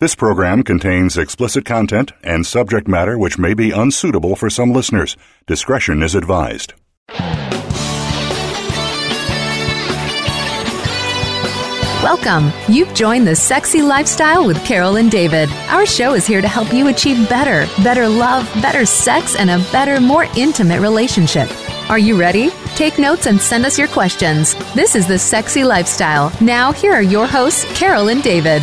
This program contains explicit content and subject matter which may be unsuitable for some listeners. Discretion is advised. Welcome. You've joined the Sexy Lifestyle with Carol and David. Our show is here to help you achieve better, better love, better sex, and a better, more intimate relationship. Are you ready? Take notes and send us your questions. This is the Sexy Lifestyle. Now, here are your hosts, Carol and David.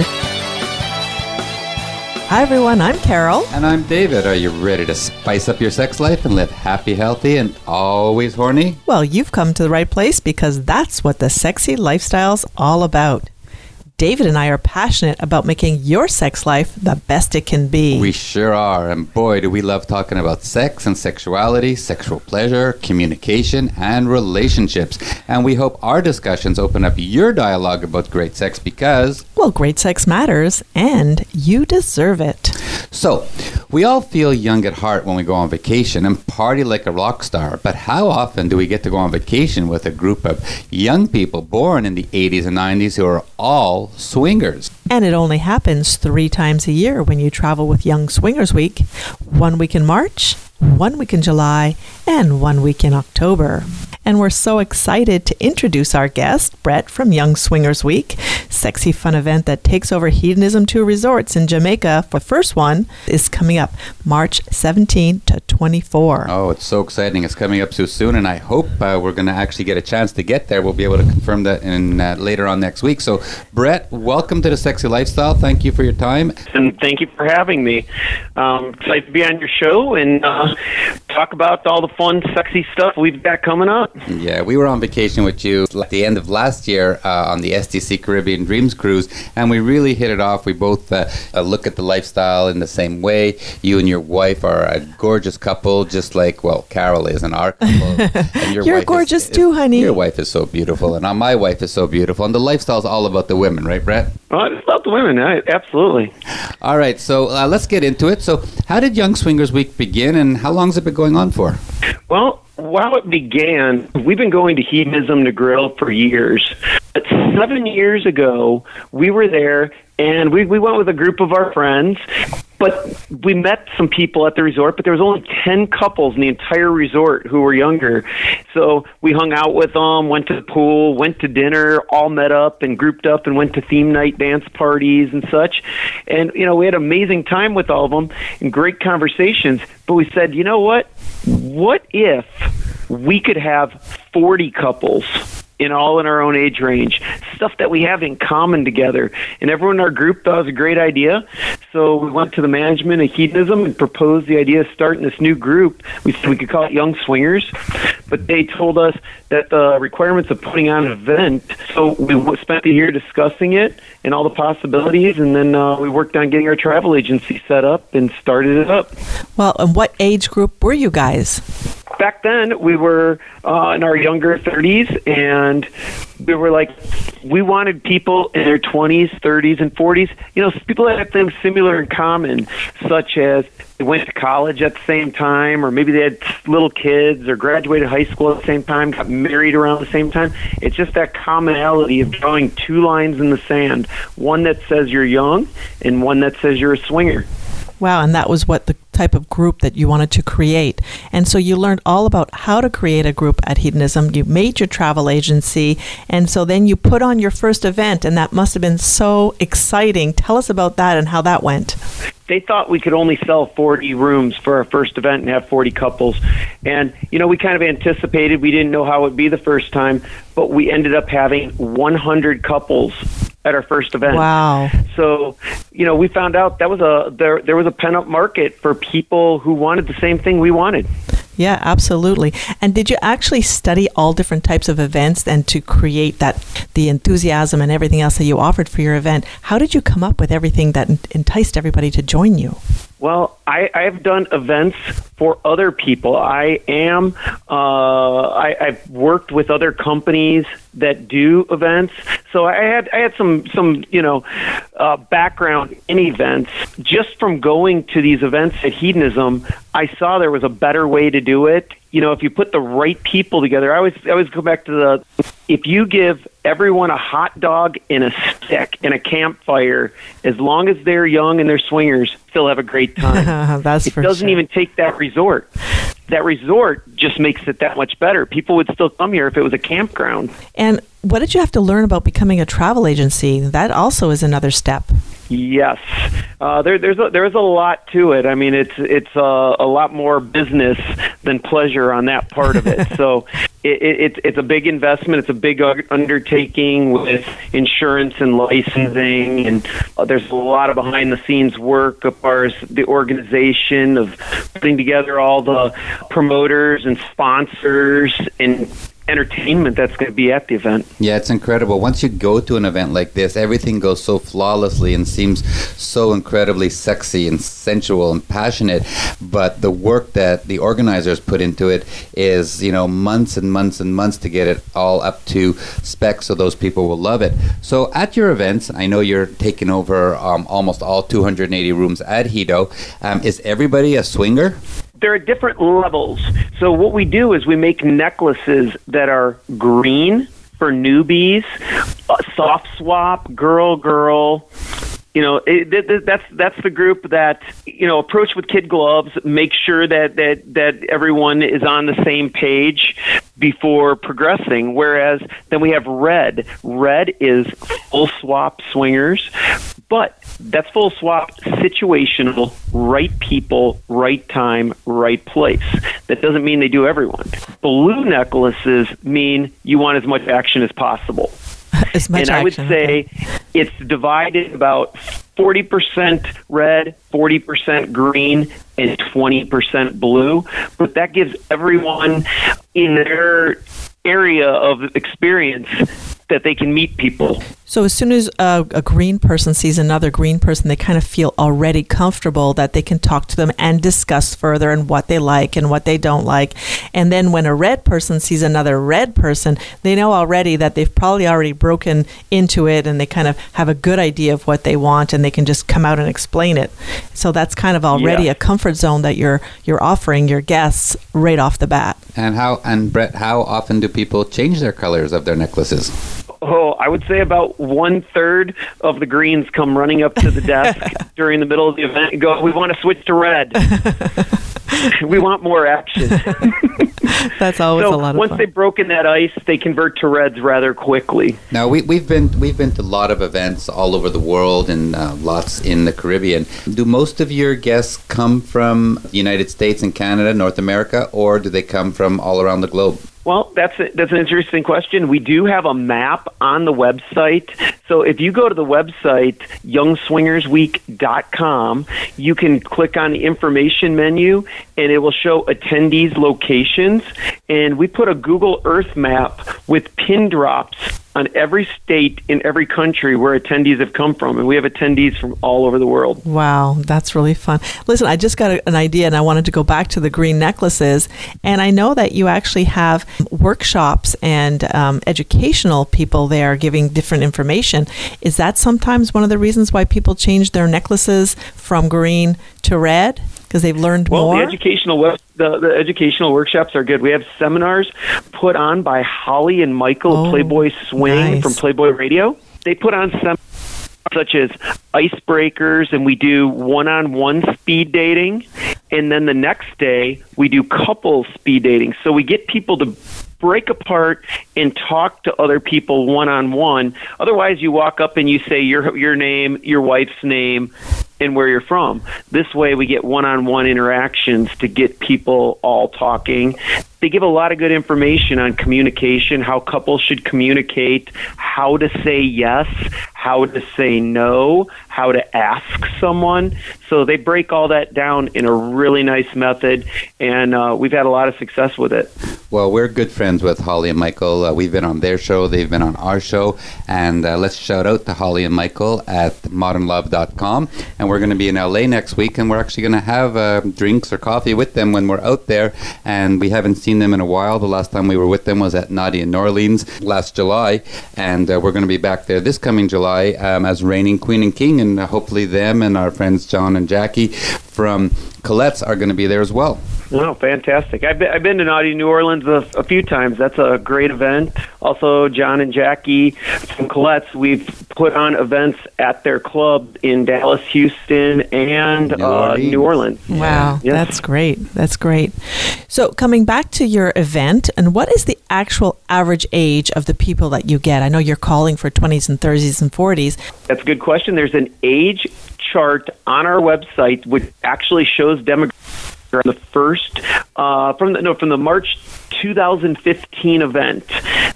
Hi, everyone. I'm Carol. And I'm David. Are you ready to spice up your sex life and live happy, healthy, and always horny? Well, you've come to the right place because that's what the sexy lifestyle's all about. David and I are passionate about making your sex life the best it can be. We sure are. And boy, do we love talking about sex and sexuality, sexual pleasure, communication, and relationships. And we hope our discussions open up your dialogue about great sex because. Well, great sex matters, and you deserve it. So, we all feel young at heart when we go on vacation and party like a rock star. But how often do we get to go on vacation with a group of young people born in the 80s and 90s who are all swingers? And it only happens three times a year when you travel with Young Swingers Week one week in March, one week in July, and one week in October. And we're so excited to introduce our guest, Brett from Young Swingers Week, sexy fun event that takes over hedonism 2 resorts in Jamaica. The first one is coming up March 17 to 24. Oh, it's so exciting. It's coming up so soon, and I hope uh, we're going to actually get a chance to get there. We'll be able to confirm that in uh, later on next week. So, Brett, welcome to the Sexy Lifestyle. Thank you for your time. And thank you for having me. Um, excited to be on your show and uh, talk about all the fun, sexy stuff we've got coming up. Yeah, we were on vacation with you at the end of last year uh, on the SDC Caribbean Dreams cruise, and we really hit it off. We both uh, uh, look at the lifestyle in the same way. You and your wife are a gorgeous couple, just like well, Carol is, and our couple. And your You're wife gorgeous is, too, honey. Your wife is so beautiful, and my wife is so beautiful. And the lifestyle is all about the women, right, Brett? Well, it's about the women, right? absolutely. All right, so uh, let's get into it. So, how did Young Swingers Week begin, and how long has it been going on for? Well, while it began, we've been going to Hedonism to Grill for years. But seven years ago, we were there and we, we went with a group of our friends. But we met some people at the resort, but there was only 10 couples in the entire resort who were younger. So we hung out with them, went to the pool, went to dinner, all met up and grouped up and went to theme night dance parties and such. And, you know, we had an amazing time with all of them and great conversations. But we said, you know what? What if we could have 40 couples in all in our own age range, stuff that we have in common together. And everyone in our group thought it was a great idea. So we went to the management of hedonism and proposed the idea of starting this new group. We we could call it Young Swingers, but they told us that the requirements of putting on an event. So we spent the year discussing it and all the possibilities, and then uh, we worked on getting our travel agency set up and started it up. Well, and what age group were you guys? Back then we were uh, in our younger 30s and we were like we wanted people in their 20s 30s and 40s you know people that had things similar in common such as they went to college at the same time or maybe they had little kids or graduated high school at the same time got married around the same time. It's just that commonality of drawing two lines in the sand one that says you're young and one that says you're a swinger. Wow, and that was what the type of group that you wanted to create. And so you learned all about how to create a group at Hedonism. You made your travel agency, and so then you put on your first event, and that must have been so exciting. Tell us about that and how that went. They thought we could only sell 40 rooms for our first event and have 40 couples. And, you know, we kind of anticipated, we didn't know how it would be the first time, but we ended up having 100 couples at our first event. Wow. So, you know, we found out that was a there there was a pent up market for people who wanted the same thing we wanted. Yeah, absolutely. And did you actually study all different types of events and to create that the enthusiasm and everything else that you offered for your event? How did you come up with everything that enticed everybody to join you? Well, I, I've done events for other people. I am. Uh, I, I've worked with other companies that do events, so I had I had some some you know uh, background in events. Just from going to these events at Hedonism, I saw there was a better way to do it. You know, if you put the right people together, I always I always go back to the if you give everyone a hot dog and a stick and a campfire, as long as they're young and they're swingers, they'll have a great time. That's it doesn't sure. even take that resort. That resort just makes it that much better. People would still come here if it was a campground. And what did you have to learn about becoming a travel agency? That also is another step. Yes, uh, there, there's a, there's a lot to it. I mean, it's it's a, a lot more business than pleasure on that part of it. so it, it, it's it's a big investment. It's a big undertaking with insurance and licensing, and uh, there's a lot of behind the scenes work as far as the organization of putting together all the promoters and sponsors and entertainment that's going to be at the event. Yeah, it's incredible. Once you go to an event like this, everything goes so flawlessly and seems so incredibly sexy and sensual and passionate. But the work that the organizers put into it is, you know, months and months and months to get it all up to spec so those people will love it. So at your events, I know you're taking over um, almost all 280 rooms at Hedo. Um, is everybody a swinger? There are different levels. So what we do is we make necklaces that are green for newbies, uh, soft swap, girl, girl. You know, it, that's that's the group that you know approach with kid gloves, make sure that that that everyone is on the same page before progressing. Whereas then we have red. Red is full swap swingers, but that's full swap situational, right people, right time, right place. That doesn't mean they do everyone. Blue necklaces mean you want as much action as possible. As much and I would say okay. it's divided about 40% red, 40% green, and 20% blue. But that gives everyone in their area of experience that they can meet people. So as soon as a, a, green person sees another green person, they kind of feel already comfortable that they can talk to them and discuss further and what they like and what they don't like. And then when a red person sees another red person, they know already that they've probably already broken into it and they kind of have a good idea of what they want and they can just come out and explain it. So that's kind of already Yeah. a comfort zone that you're you're offering your guests right off the bat. And how and Brett, how often do people change their colors of their necklaces? Oh, I would say about one third of the greens come running up to the desk during the middle of the event and go, "We want to switch to red. we want more action." That's always so a lot of once fun. they've broken that ice, they convert to reds rather quickly. Now we, we've been we've been to a lot of events all over the world and uh, lots in the Caribbean. Do most of your guests come from the United States and Canada, North America, or do they come from all around the globe? Well, that's a, that's an interesting question. We do have a map on the website. So if you go to the website youngswingersweek.com, you can click on the information menu and it will show attendees locations and we put a Google Earth map with pin drops on every state in every country where attendees have come from and we have attendees from all over the world. Wow, that's really fun. Listen, I just got a, an idea and I wanted to go back to the green necklaces. And I know that you actually have workshops and um, educational people there giving different information. Is that sometimes one of the reasons why people change their necklaces from green to red? Because they've learned Well, more? the educational web, the, the educational workshops are good. We have seminars put on by Holly and Michael Oh, Playboy Swing nice. from Playboy Radio. They put on seminars such as icebreakers, and we do one-on-one speed dating, and then the next day we do couple speed dating. So we get people to break apart and talk to other people one-on-one. Otherwise, you walk up and you say your your name, your wife's name, and where you're from. This way, we get one-on-one interactions to get people all talking. They give a lot of good information on communication, how couples should communicate, how to say yes, how to say no, how to ask someone. So they break all that down in a really nice method, and uh, we've had a lot of success with it. Well, we're good friends with Holly and Michael. Uh, we've been on their show, they've been on our show. And uh, let's shout out to Holly and Michael at modernlove.com. And we're going to be in LA next week, and we're actually going to have uh, drinks or coffee with them when we're out there. And we haven't seen them in a while. The last time we were with them was at Naughty in New Orleans last July. And uh, we're going to be back there this coming July um, as reigning queen and king. And uh, hopefully, them and our friends John and Jackie from Colette's are going to be there as well. Oh, fantastic! I've been, I've been to Naughty New Orleans a, a few times. That's a great event. Also, John and Jackie from Colette's, we've put on events at their club in Dallas, Houston, and New uh, Orleans. New Orleans. Wow, Yes. that's great. That's great. So, coming back to your event, and what is the actual average age of the people that you get? I know you're calling for 20s and 30s and 40s. That's a good question. There's an age chart on our website which actually shows demographics on the first uh, from the no from the March 2015 event.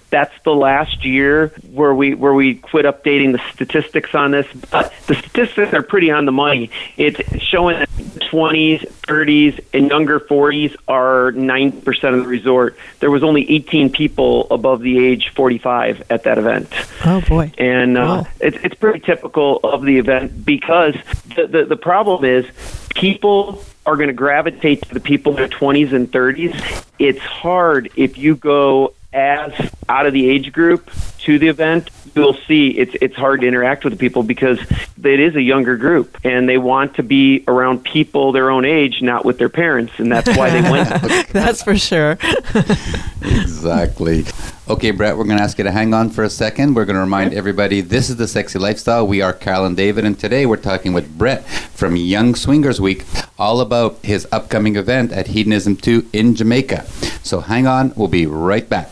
That's the last year where we where we quit updating the statistics on this. But the statistics are pretty on the money. It's showing that 20s, 30s, and younger 40s are 90% of the resort. There was only 18 people above the age 45 at that event Oh, boy. and uh, Wow. it's it's pretty typical of the event because the the, the problem is people are going to gravitate to the people in their 20s and 30s. It's hard if you go as out of the age group to the event. You'll see it's it's hard to interact with the people because it is a younger group and they want to be around people their own age, not with their parents, and that's why they went. That's for sure. Exactly. Okay, Brett, we're going to ask you to hang on for a second. We're going to remind everybody this is the Sexy Lifestyle. We are Carol and David, and today we're talking with Brett from Young Swingers Week all about his upcoming event at Hedonism 2 in Jamaica. So hang on, we'll be right back.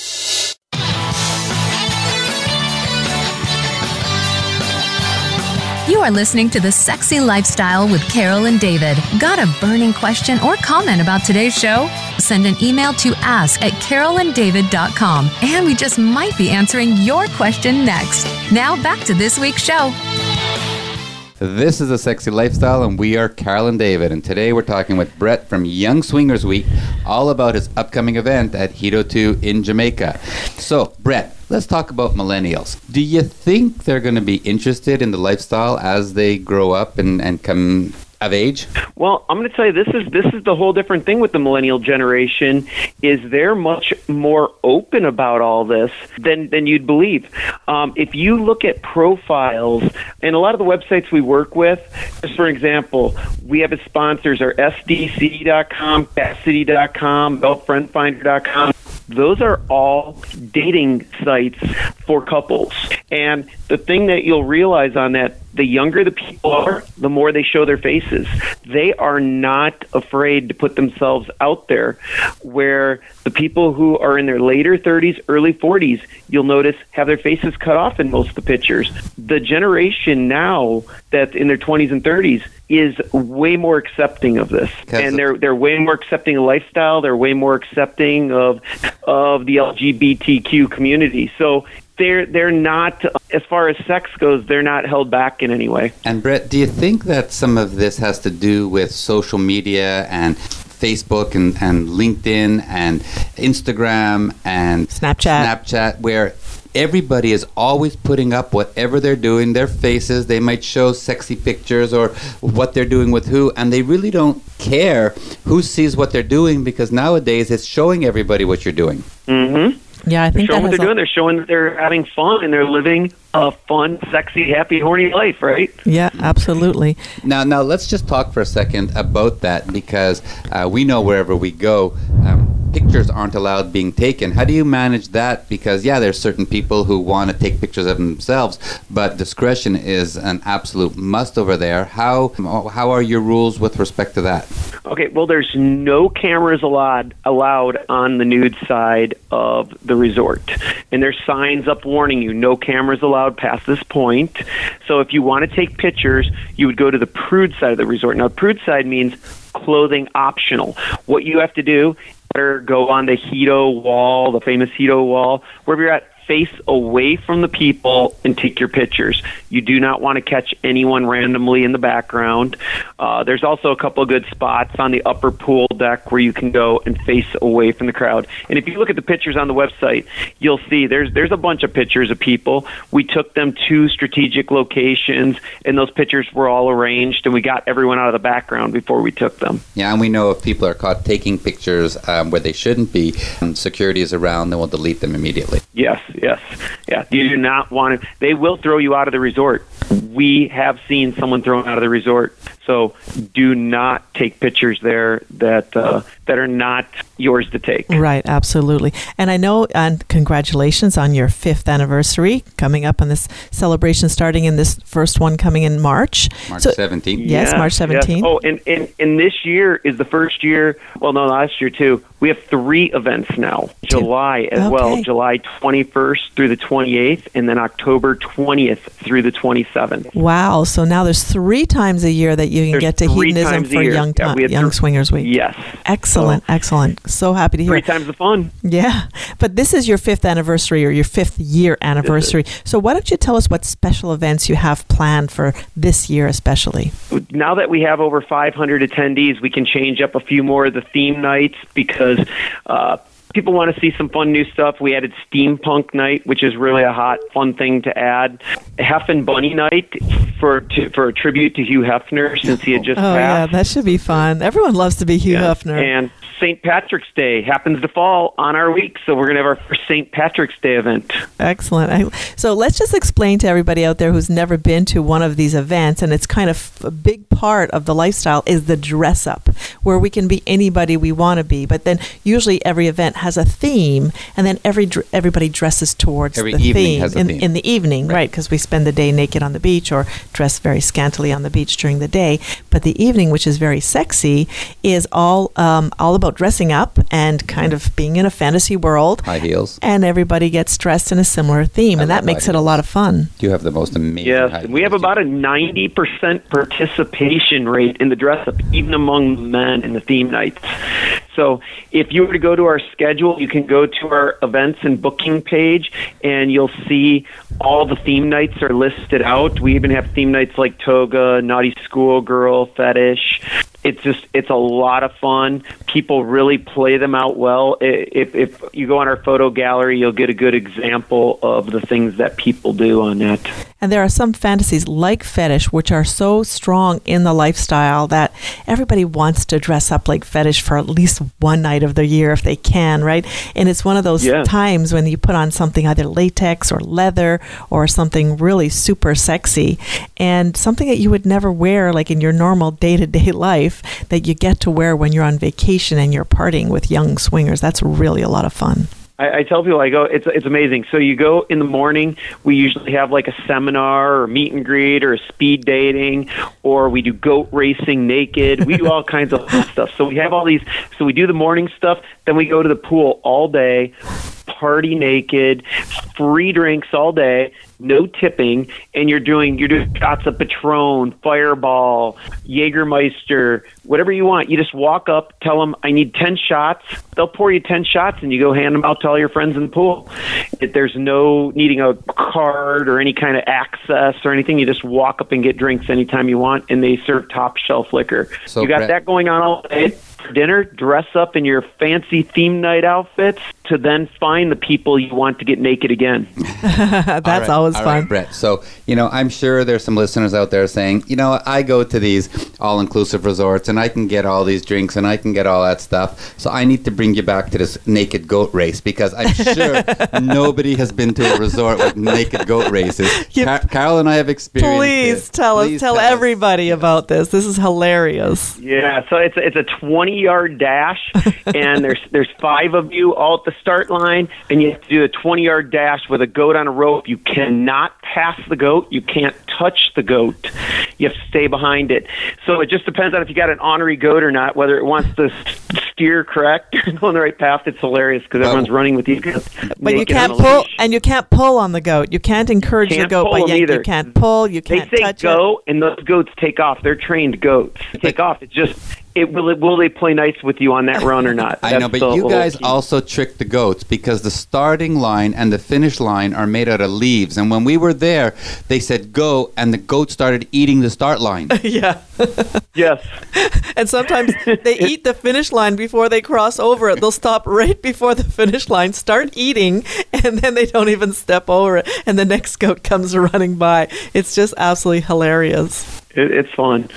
You are listening to The Sexy Lifestyle with Carol and David. Got a burning question or comment about today's show? Send an email to ask at carolanddavid.com and we just might be answering your question next. Now back to this week's show. This is a sexy lifestyle, and we are Carol and David. And today we're talking with Brett from Young Swingers Week, all about his upcoming event at Hedo 2 in Jamaica. So, Brett, let's talk about millennials. Do you think they're going to be interested in the lifestyle as they grow up and, and come of age? Well, I'm going to tell you this is this is the whole different thing with the millennial generation is they're much more open about all this than than you'd believe. Um, if you look at profiles and a lot of the websites we work with, just for example, we have as sponsors are SDC.com, Kasidie.com, AdultFriendFinder.com. Those are all dating sites for couples. And the thing that you'll realize on that, the younger the people are, the more they show their faces. They are not afraid to put themselves out there. Where the people who are in their later 30s, early 40s, you'll notice have their faces cut off in most of the pictures. The generation now that's in their 20s and 30s is way more accepting of this, and they're they're way more accepting of lifestyle. They're way more accepting of of the LGBTQ community. So they're they're not as far as sex goes. They're not held back in any way. And Brett, do you think that some of this has to do with social media and Facebook and, and LinkedIn and Instagram and Snapchat. Snapchat, where everybody is always putting up whatever they're doing, their faces. They might show sexy pictures or what they're doing with who, and they really don't care who sees what they're doing because nowadays it's showing everybody what you're doing. Mm-hmm. Yeah, I think they're Showing that what they're a- doing. They're showing that they're having fun and they're living a fun, sexy, happy, horny life. Right? Yeah, absolutely. Now, now let's just talk for a second about that because uh, we know wherever we go, um, pictures aren't allowed being taken. How do you manage that? Because yeah, there's certain people who want to take pictures of themselves, but discretion is an absolute must over there. How how are your rules with respect to that? Okay, well, there's no cameras allowed allowed on the nude side of the resort, and there's signs up warning you no cameras allowed past this point. So if you want to take pictures, you would go to the prude side of the resort. Now, prude side means clothing optional. What you have to do go on the Hedo wall, the famous Hedo wall, wherever you're at, face away from the people and take your pictures. You do not want to catch anyone randomly in the background. Uh, there's also a couple of good spots on the upper pool deck where you can go and face away from the crowd. And if you look at the pictures on the website, you'll see there's there's a bunch of pictures of people. We took them to strategic locations, and those pictures were all arranged, and we got everyone out of the background before we took them. Yeah, and we know if people are caught taking pictures um, where they shouldn't be, um, security is around, then we'll delete them immediately. Yes, yes, yeah. You do not want to. They will throw you out of the resort. We have seen someone thrown out of the resort. So do not take pictures there that uh, that are not yours to take. Right, absolutely. And I know, and congratulations on your fifth anniversary coming up on this celebration, starting in this first one coming in March. March so, 17th. Yes, March 17th. Yes. Oh, and, and, and this year is the first year, well, no, last year too. We have three events now. July as Okay. well, July 21st through the 28th, and then October 20th through the 27th. Wow. So now there's three times a year that you can There's get to hedonism for year. Young, Yeah, we young Swingers Week. Yes. Excellent, excellent. So happy to hear. Three times the fun. Yeah, but this is your fifth anniversary or your fifth year anniversary. So why don't you tell us what special events you have planned for this year, especially? now that we have over 500 attendees, we can change up a few more of the theme nights because uh, people want to see some fun new stuff. We added Steampunk Night, which is really a hot, fun thing to add. Hefn Bunny Night for to, for a tribute to Hugh Hefner since he had just passed. Oh yeah, that should be fun. Everyone loves to be Hugh Yeah. Hefner. And St. Patrick's Day happens to fall on our week, so we're going to have our first St. Patrick's Day event. Excellent. I- So let's just explain to everybody out there who's never been to one of these events, and it's kind of a big part of the lifestyle is the dress up, where we can be anybody we want to be. But then usually every event has a theme, and then every everybody dresses towards Every the evening theme has a in, theme. in the evening, right? Because we spend the day naked on the beach or dress very scantily on the beach during the day. But the evening, which is very sexy, is all um, all about dressing up and kind of being in a fantasy world High heels. and everybody gets dressed in a similar theme, I and that makes it a lot of fun. You have the most amazing. Yes, high and we have about a 90% participation rate in the dress up, even among men in the theme nights. So if you were to go to our schedule, you can go to our events and booking page, and you'll see all the theme nights are listed out. We even have theme nights like toga, naughty schoolgirl, fetish. It's just it's a lot of fun. People really play them out well. If if you go on our photo gallery, you'll get a good example of the things that people do on that. And there are some fantasies like fetish, which are so strong in the lifestyle that everybody wants to dress up like fetish for at least one night of the year if they can, right? And it's one of those Yeah. times when you put on something either latex or leather or something really super sexy and something that you would never wear like in your normal day to day life that you get to wear when you're on vacation and you're partying with young swingers. That's really a lot of fun. I, I tell people, I go, it's it's amazing. So you go in the morning. We usually have like a seminar or meet and greet or speed dating, or we do goat racing naked. We do all kinds of stuff. So we have all these. So we do the morning stuff. Then we go to the pool all day, party naked, free drinks all day, no tipping, and you're doing you're doing shots of Patron, Fireball, Jägermeister, whatever you want. You just walk up, tell them I need ten shots. They'll pour you ten shots, and you go hand them out to all your friends in the pool. It, there's no needing a card or any kind of access or anything. You just walk up and get drinks anytime you want, and they serve top shelf liquor. So, you got that going on all day. For dinner, dress up in your fancy theme night outfits. To then find the people you want to get naked again. That's All right, always all fun. right, Brett. So, you know, I'm sure there's some listeners out there saying, you know, I go to these all inclusive resorts and I can get all these drinks and I can get all that stuff. So I need to bring you back to this naked goat race because I'm sure nobody has been to a resort with naked goat races. You- Car- Carol and I have experienced Please this. tell us, Please tell everybody about this. This is hilarious. Yeah, so it's a, it's a 20 yard dash, and there's there's five of you all at the start line, and you have to do a 20 yard dash with a goat on a rope. You cannot pass the goat. You can't touch the goat. You have to stay behind it. So it just depends on if you got an ornery goat or not, whether it wants to steer correct, on the right path. It's hilarious because everyone's oh. running with you. But you can't pull, and you can't pull on the goat. You can't encourage Can't the goat by yanking. either. You can't pull. You can't say touch it. go, and those goats take off. They're trained goats. They take off. It's just it will it, will they play nice with you on that run or not? I know, but the you guys key. also tricked the goats because the starting line and the finish line are made out of leaves. And when we were there, they said go, and the goat started eating the start line. yeah. yes. And sometimes they eat the finish line before they cross over it. They'll stop right before the finish line, start eating, and then they don't even step over it. And the next goat comes running by. It's just absolutely hilarious. It, it's fun.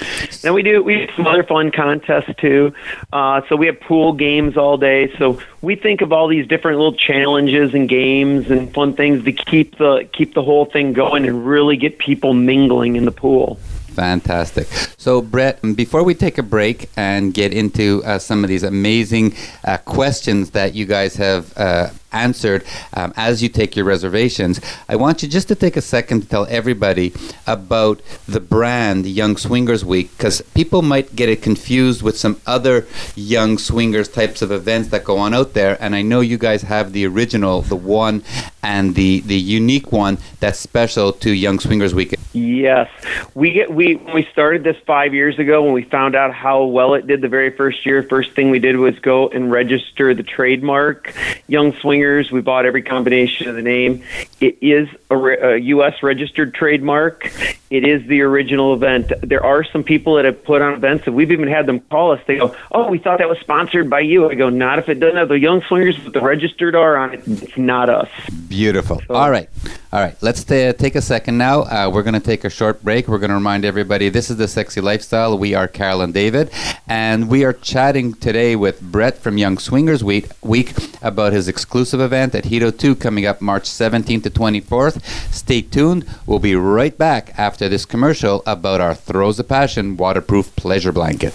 And we do we some other fun contests too. Uh, so we have pool games all day. So we think of all these different little challenges and games and fun things to keep the keep the whole thing going and really get people mingling in the pool. Fantastic. So, Brett, before we take a break and get into uh, some of these amazing uh, questions that you guys have uh, answered um, as you take your reservations, I want you just to take a second to tell everybody about the brand Young Swingers Week because people might get it confused with some other Young Swingers types of events that go on out there. And I know you guys have the original, the one, and the, the unique one that's special to Young Swingers Week. Yes, we get we we started this five years ago. When we found out how well it did the very first year, first thing we did was go and register the trademark Young Swingers. We bought every combination of the name. It is a, re- a U.S. registered trademark. It is the original event. There are some people that have put on events, and we've even had them call us. They go, "Oh, we thought that was sponsored by you." I go, "Not if it doesn't have the Young Swingers with the registered R on it. It's not us." Beautiful. All right. All right. Let's ta take a second now. Uh, we're going to take a short break. We're going to remind everybody this is the Sexy Lifestyle. We are Carol and David, and we are chatting today with Brett from Young Swingers Week, week about his exclusive event at Hedo 2 coming up March 17th to 24th. Stay tuned. We'll be right back after this commercial about our Throes of Passion waterproof pleasure blanket.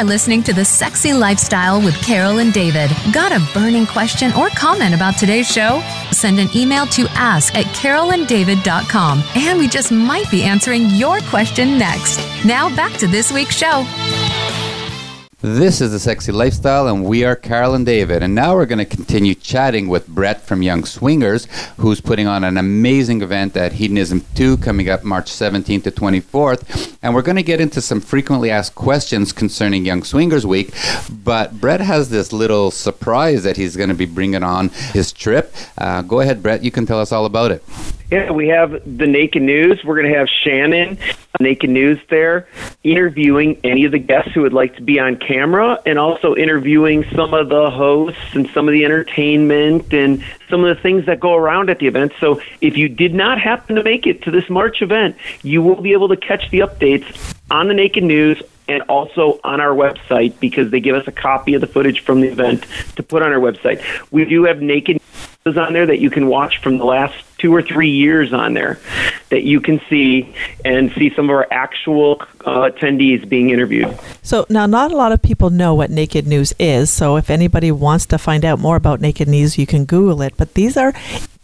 Are listening to The Sexy Lifestyle with Carol and David. Got a burning question or comment about today's show? Send an email to ask at carolanddavid.com and we just might be answering your question next. Now back to this week's show. This is the Sexy Lifestyle, and we are Carol and David. And now we're going to continue chatting with Brett from Young Swingers, who's putting on an amazing event at Hedonism 2 coming up March 17th to 24th. And we're going to get into some frequently asked questions concerning Young Swingers Week. But Brett has this little surprise that he's going to be bringing on his trip. Uh, go ahead, Brett. You can tell us all about it. Yeah, we have the Naked News. We're going to have Shannon, Naked News, there interviewing any of the guests who would like to be on camera and also interviewing some of the hosts and some of the entertainment and some of the things that go around at the event. So if you did not happen to make it to this March event, you will be able to catch the updates on the Naked News and also on our website because they give us a copy of the footage from the event to put on our website. We do have naked on there that you can watch from the last two or three years on there that you can see and see some of our actual uh, attendees being interviewed. So now, not a lot of people know what Naked News is. So if anybody wants to find out more about Naked News, you can Google it. But these are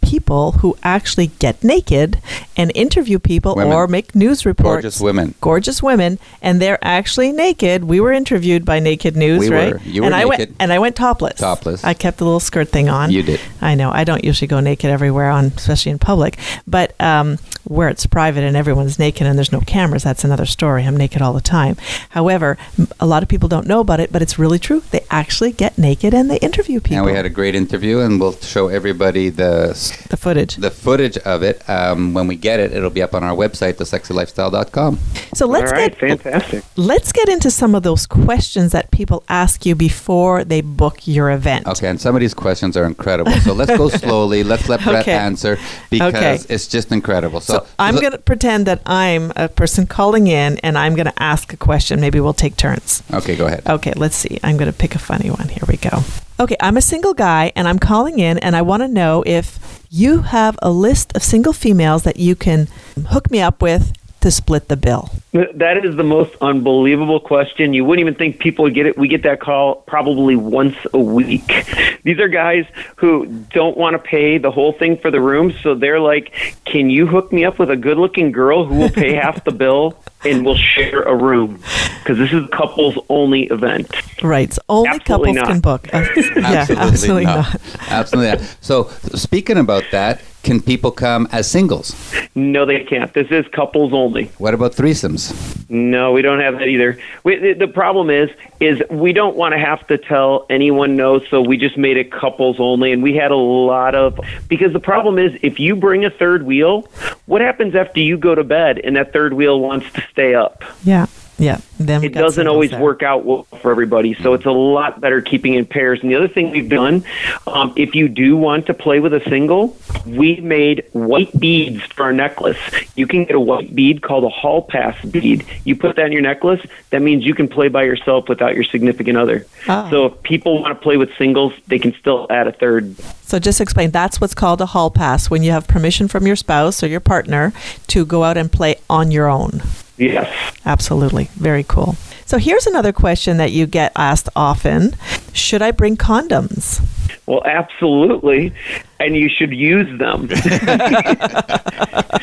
people who actually get naked and interview people Women. or make news reports. Gorgeous women. Gorgeous women, and they're actually naked. We were interviewed by Naked News, We right? were. You were and I went naked. and I went topless. Topless. I kept the little skirt thing on. You did. I know. I don't usually go naked everywhere on, especially in public. But um, where it's private and everyone's naked and there's no cameras, that's another story. I'm naked all the time. However, a lot of people don't know about it, but it's really true. They actually get naked and they interview people. And we had a great interview, and we'll show everybody the the footage. the footage of it. Um, when we get it, it'll be up on our website, thesexylifestyle.com. so let's All right, get fantastic. let's get into some of those questions that people ask you before they book your event. Okay, and some of these questions are incredible. So let's go slowly. Let's let Brett Okay. answer because Okay. it's just incredible. So, So I'm so- going to pretend that I'm a person calling in and I'm going to ask a question. Maybe we'll take turns. Okay, go ahead. Okay, let's see. I'm going to pick a funny one. Here we go. Okay, I'm a single guy and I'm calling in and I want to know if you have a list of single females that you can hook me up with to split the bill. That is the most unbelievable question. You wouldn't even think people would get it. We get that call probably once a week. These are guys who don't want to pay the whole thing for the room, so they're like, "Can you hook me up with a good-looking girl who will pay half the bill and we'll share a room?" Because this is a couples only event. Right. So only Absolutely couples not. can book. Uh, yeah, absolutely not. absolutely not. So, speaking about that, can people come as singles? No, they can't. This is couples only. What about threesomes? No, we don't have that either. We, the, the problem is, is we don't want to have to tell anyone no, so we just made it couples only, and we had a lot of because the problem is, if you bring a third wheel, what happens after you go to bed and that third wheel wants to stay up? Yeah. Yeah. Then It doesn't always there. work out well for everybody, so it's a lot better keeping in pairs. And the other thing we've done, um, if you do want to play with a single, we made white beads for our necklace. You can get a white bead called a hall pass bead. You put that in your necklace, that means you can play by yourself without your significant other. Ah. So if people want to play with singles, they can still add a third. So just explain. That's what's called a hall pass when you have permission from your spouse or your partner to go out and play on your own. Yes. Absolutely. Very cool. So here's another question that you get asked often Should I bring condoms? Well, absolutely, and you should use them.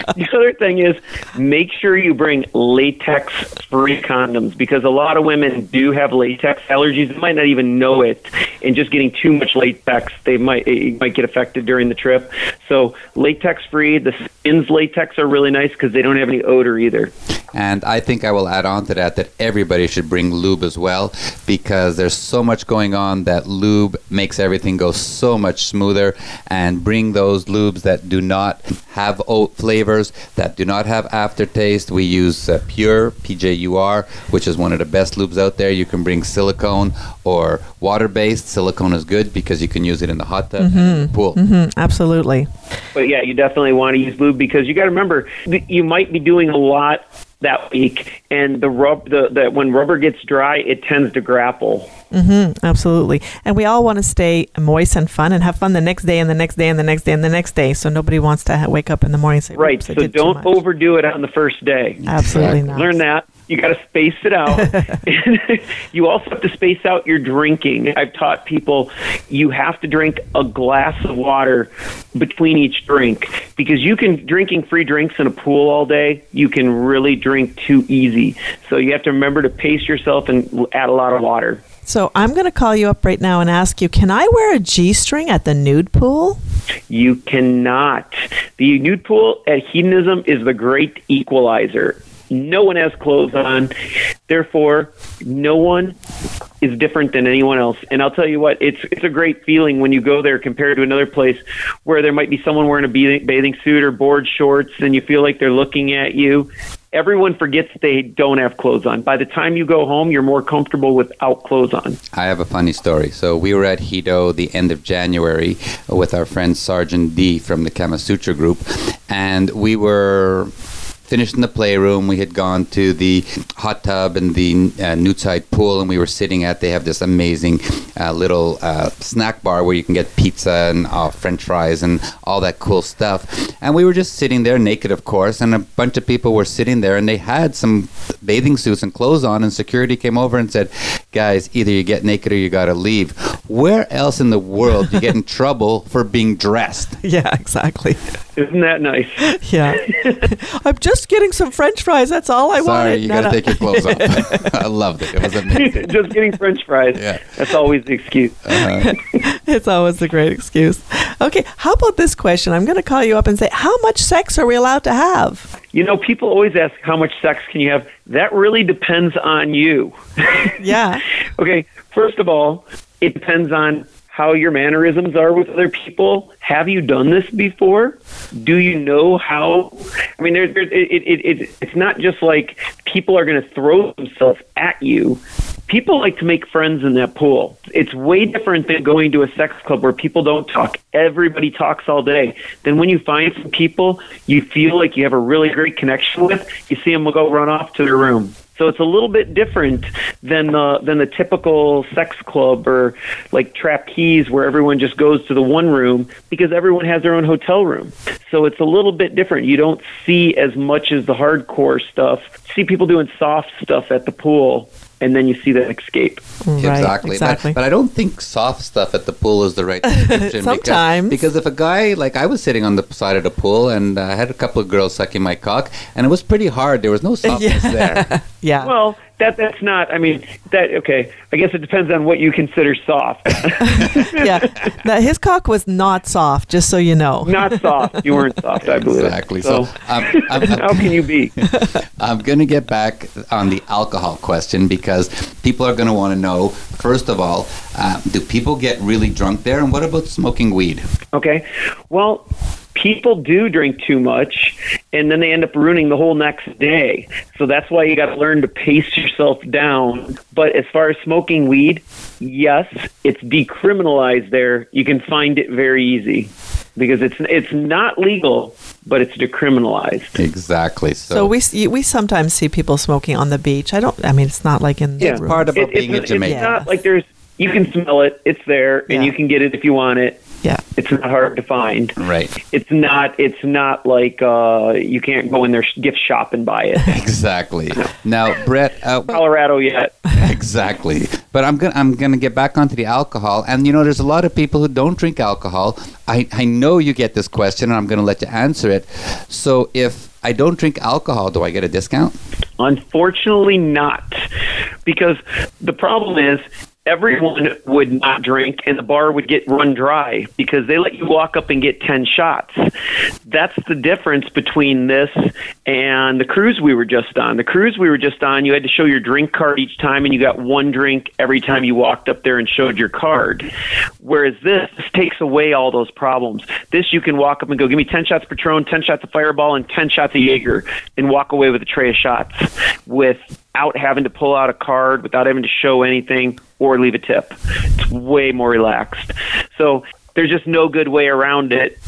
the other thing is make sure you bring latex free condoms because a lot of women do have latex allergies. They might not even know it, and just getting too much latex, they might it might get affected during the trip. So latex free. The skins latex are really nice because they don't have any odor either. And I think I will add on to that that everybody should bring lube as well because there's so much going on that lube makes everything go so much smoother. And bring those lubes that do not have oat flavors, that do not have aftertaste. We use uh, Pure, PJUR, which is one of the best lubes out there. You can bring silicone or water based. Silicone is good because you can use it in the hot tub and in the pool. Mm, absolutely. But yeah, you definitely want to use lube because you got to remember you might be doing a lot that week, and the rub the, the when rubber gets dry, it tends to grapple. Mm-hmm, absolutely. And we all want to stay moist and fun and have fun the next day and the next day and the next day and the next day. So nobody wants to ha- wake up in the morning and say, Right. So don't overdo it on the first day. Absolutely not. Learn that. You got to space it out. you also have to space out your drinking. I've taught people you have to drink a glass of water between each drink because you can drinking free drinks in a pool all day. You can really drink too easy. So you have to remember to pace yourself and add a lot of water. So I'm going to call you up right now and ask you, can I wear a G string at the nude pool? You cannot. The nude pool at hedonism is the great equalizer. No one has clothes on. Therefore, no one is different than anyone else. And I'll tell you what, it's it's a great feeling when you go there compared to another place where there might be someone wearing a bathing, suit or board shorts and you feel like they're looking at you. Everyone forgets they don't have clothes on. By the time you go home, you're more comfortable without clothes on. I have a funny story. So we were at Hedo the end of January with our friend Sergeant D from the Kama Sutra group, and we were finished in the playroom. We had gone to the hot tub and the uh, Newtside pool, and we were sitting at. They have this amazing uh, little uh, snack bar where you can get pizza and uh, French fries and all that cool stuff. And we were just sitting there, naked, of course, and a bunch of people were sitting there, and they had some bathing suits and clothes on, and security came over and said, "Guys, either you get naked or you got to leave." Where else in the world do you get in trouble for being dressed? Yeah, exactly. Isn't that nice? Yeah. I'm just getting some French fries. That's all I Sorry, wanted. you No, got to no. take your clothes off. I loved it. It was amazing. Just getting French fries. Yeah. That's always the excuse. Uh-huh. It's always a great excuse. Okay, how about this question? I'm going to call you up and say, how much sex are we allowed to have? You know, people always ask how much sex can you have. That really depends on you. Yeah. Okay, first of all, it depends on how your mannerisms are with other people. Have you done this before? Do you know how? I mean, there, there, it, it, it, it's not just like people are going to throw themselves at you. People like to make friends in that pool. It's way different than going to a sex club where people don't talk. Everybody talks all day. Then when you find some people you feel like you have a really great connection with, you see them go run off to their room. So it's a little bit different than the than the typical sex club or like trapeze where everyone just goes to the one room because everyone has their own hotel room. So it's a little bit different. You don't see as much as the hardcore stuff. See people doing soft stuff at the pool and then you see that escape. Right, exactly. exactly. But, but I don't think soft stuff at the pool is the right description. Sometimes. Because, because if a guy, like I was sitting on the side of the pool and uh, I had a couple of girls sucking my cock and it was pretty hard. There was no softness there. yeah. Well, that that's not. I mean, that okay. I guess it depends on what you consider soft. yeah. Now, his cock was not soft, just so you know. not soft. You weren't soft, I believe. Exactly. So, um, I'm, how can you be? I'm going to get back on the alcohol question because people are going to want to know, first of all, uh, do people get really drunk there? And what about smoking weed? Okay. Well, people do drink too much and then they end up ruining the whole next day. So that's why you got to learn to pace yourself down. But as far as smoking weed, yes, it's decriminalized there. You can find it very easy because it's it's not legal, but it's decriminalized. Exactly. So So, we s- we sometimes see people smoking on the beach. I don't. I mean, it's not like in the Yeah. room. part about It- being in it's, Jamaica. it's not like there's you can smell it. It's there, and Yeah. you can get it if you want it. Yeah. It's not hard to find. Right. It's not. It's not like uh, you can't go in their gift shop and buy it. Exactly. Now, Brett, uh, Colorado yet. exactly. But I'm gonna I'm gonna get back onto the alcohol, and you know, there's a lot of people who don't drink alcohol. I I know you get this question, and I'm gonna let you answer it. So if I don't drink alcohol, do I get a discount? Unfortunately, not. Because the problem is everyone would not drink and the bar would get run dry because they let you walk up and get 10 shots. That's the difference between this and the cruise we were just on. The cruise we were just on, you had to show your drink card each time and you got one drink every time you walked up there and showed your card. Whereas this, this takes away all those problems. This you can walk up and go, give me 10 shots of Patron, 10 shots of Fireball, and 10 shots of Jaeger and walk away with a tray of shots without having to pull out a card, without having to show anything or leave a tip. It's way more relaxed. So there's just no good way around it